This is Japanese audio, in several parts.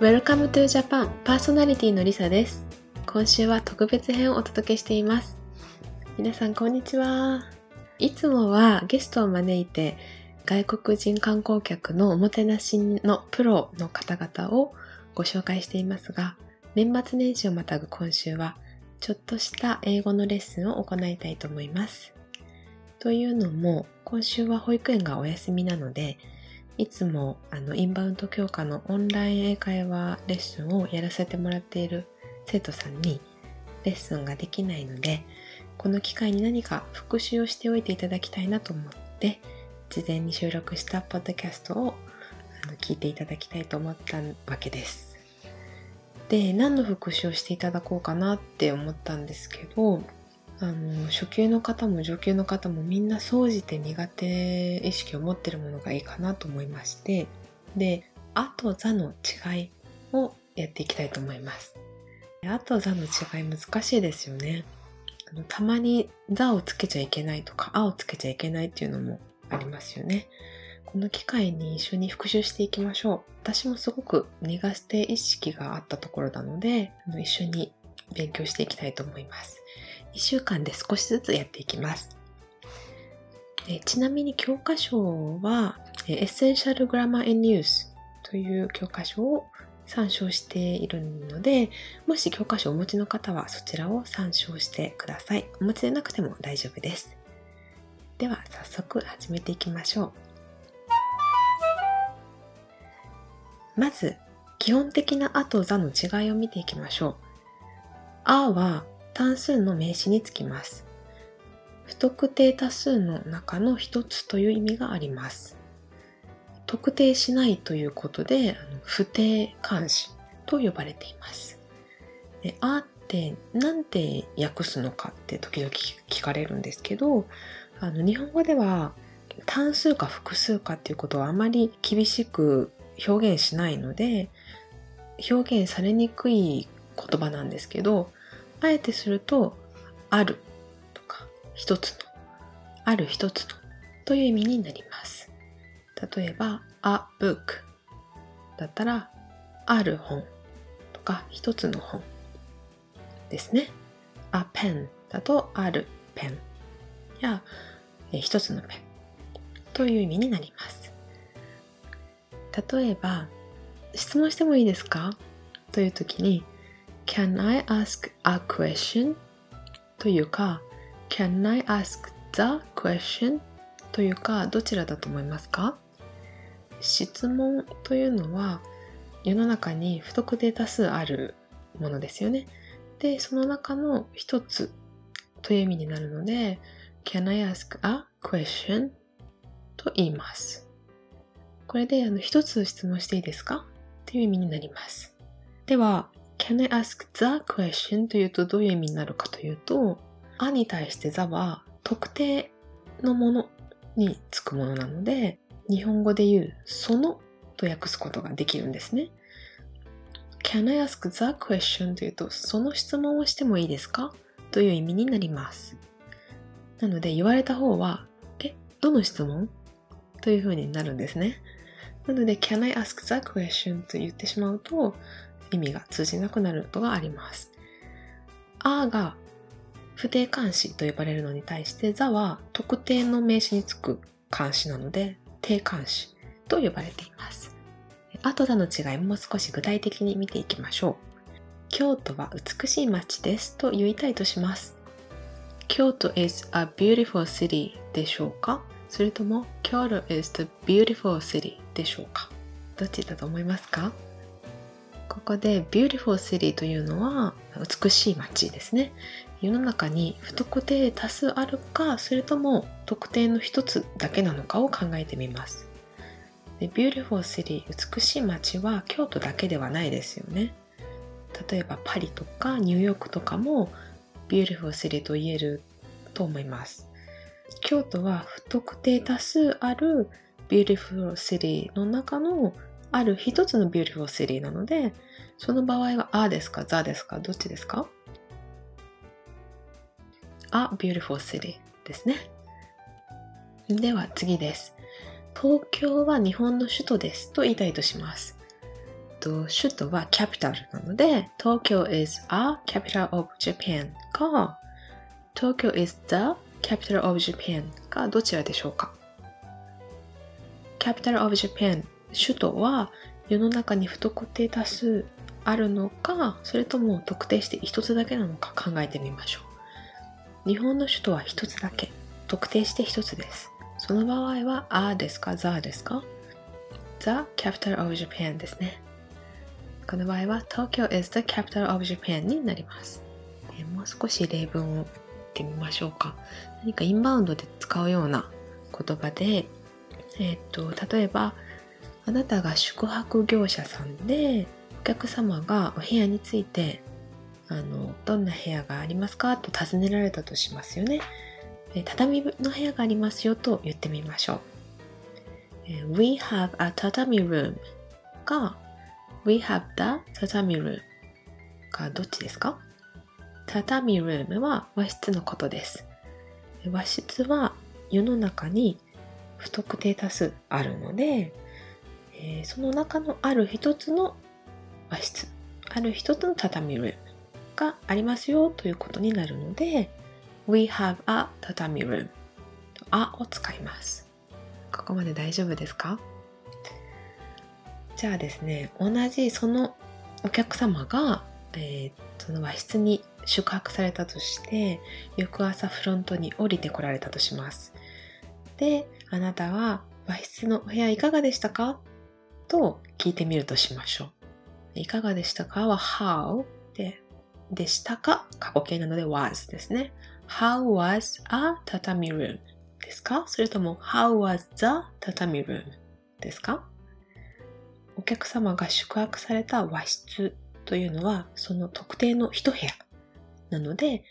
Welcome to Japan. パーソナリティのりさです。今週は特別編をお届けしています。皆さんこんにちは。いつもはゲストを招いて外国人観光客のおもてなしのプロの方々をご紹介していますが年末年始をまたぐ今週はちょっとした英語のレッスンを行いたいと思います。というのも今週は保育園がお休みなのでいつもあのインバウンド強化のオンライン英会話レッスンをやらせてもらっている生徒さんにレッスンができないのでこの機会に何か復習をしておいていただきたいなと思って事前に収録したポッドキャストをあの聞いていただきたいと思ったわけです。で何の復習をしていただこうかなって思ったんですけどあの初級の方も上級の方もみんな総じて苦手意識を持ってるものがいいかなと思いましてで「あ」と「座」の違いをやっていきたいと思います。あと座の違い難しいですよね。あのたまに座をつけちゃいけないとか、あをつけちゃいけないっていうのもありますよね。この機会に一緒に復習していきましょう。私もすごく苦手意識があったところなので、あの一緒に勉強していきたいと思います。1週間で少しずつやっていきます。えちなみに教科書は、えエッセンシャルグラマー in Use という教科書を参照しているので、もし教科書をお持ちの方はそちらを参照してください。お持ちでなくても大丈夫です。では早速始めていきましょう。まず、基本的なあと座の違いを見ていきましょう。あは単数の名詞につきます。不特定多数の中の一つという意味があります。特定しないということで、不定冠詞と呼ばれています。であって何て訳すのかって時々聞かれるんですけど、あの日本語では単数か複数かっていうことはあまり厳しく表現しないので、表現されにくい言葉なんですけど、あえてすると、あるとか、一つの、ある一つのという意味になります。例えば、a book だったら、ある本とか、一つの本ですね。a pen だと、あるペンや、え一つのペンという意味になります。例えば、質問してもいいですか？という時に、Can I ask a question? というか Can I ask the question? というかどちらだと思いますか？質問というのは世の中に不特定多数あるものですよね。で、その中の一つという意味になるので Can I ask a question? と言います。これであの一つ質問していいですか？という意味になります。では、Can I ask the question? というとどういう意味になるかというと、あに対して the は特定のものにつくものなので、日本語で言うそのと訳すことができるんですね。Can I ask the question? というと、その質問をしてもいいですか？という意味になります。なので言われた方は、え、どの質問？というふうになるんですね。なので、Can I ask the question? と言ってしまうと、意味が通じなくなることがあります。あーが不定冠詞と呼ばれるのに対して座は特定の名詞につく冠詞なので定冠詞と呼ばれています。あと座の違いも少し具体的に見ていきましょう。京都は美しい街ですと言いたいとします。京都 is a beautiful city でしょうか？それとも京都 is the beautiful city でしょうか？どっちだと思いますか？ここで Beautiful City というのは美しい街ですね。世の中に不特定多数あるか、それとも特定の一つだけなのかを考えてみます。で Beautiful City 美しい街は京都だけではないですよね。例えばパリとかニューヨークとかも Beautiful City と言えると思います。京都は不特定多数ある Beautiful City の中のある一つの Beautiful City なので、その場合はあですか、ザですか、どっちですか ?A beautiful city ですね。では次です。東京は日本の首都ですと言いたいとします。と、首都はキャピタルなので、東京 is a capital of Japan か、東京 is the capital of Japan か、どちらでしょうか ?capital of Japan 首都は世の中に不特定多数あるのか、それとも特定して一つだけなのか考えてみましょう。日本の首都は一つだけ。特定して一つです。その場合は、あですか、ザですか ?The capital of Japan ですね。この場合は、東京 is the capital of Japan になります。もう少し例文を言ってみましょうか。何かインバウンドで使うような言葉で、えっ、と、例えば、あなたが宿泊業者さんで、お客様がお部屋について、あの、どんな部屋がありますかと尋ねられたとしますよね。畳の部屋がありますよと言ってみましょう。We have a tatami room が We have the tatami room がどっちですか？畳ルームは和室のことです。和室は世の中に不特定多数あるので、えー、その中のある一つの和室、ある一つの畳ルームがありますよということになるので、We have a 畳 room あを使います。ここまで大丈夫ですか？じゃあですね、同じそのお客様が、えー、その和室に宿泊されたとして、翌朝フロントに降りてこられたとします。で、あなたは和室のお部屋いかがでしたか？と聞いてみるとしましょう。いかがでしたか？は how で、でしたか？過去形なので was ですね。How was a tatami room? ですか？それとも How was the tatami room? ですか？お客様が宿泊された和室というのはその特定の一部屋なので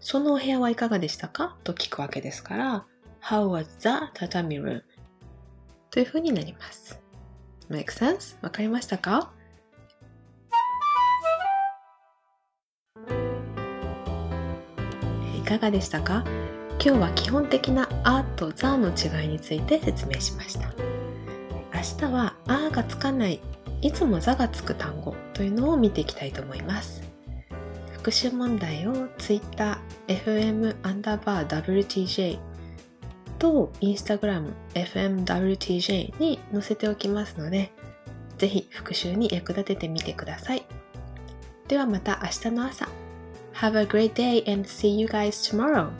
そのお部屋はいかがでしたか？と聞くわけですから How was the tatami room? というふうになります。Make sense? わかりましたか？いかがでしたか？今日は基本的な「あ」と「ザ」の違いについて説明しました。明日は「あ」がつかないいつも「ザ」がつく単語というのを見ていきたいと思います。復習問題を Twitter FM アンダーバー WTJ と Instagram FMWTJ に載せておきますのでぜひ復習に役立ててみてくださいではまた明日の朝 Have a great day and see you guys tomorrow.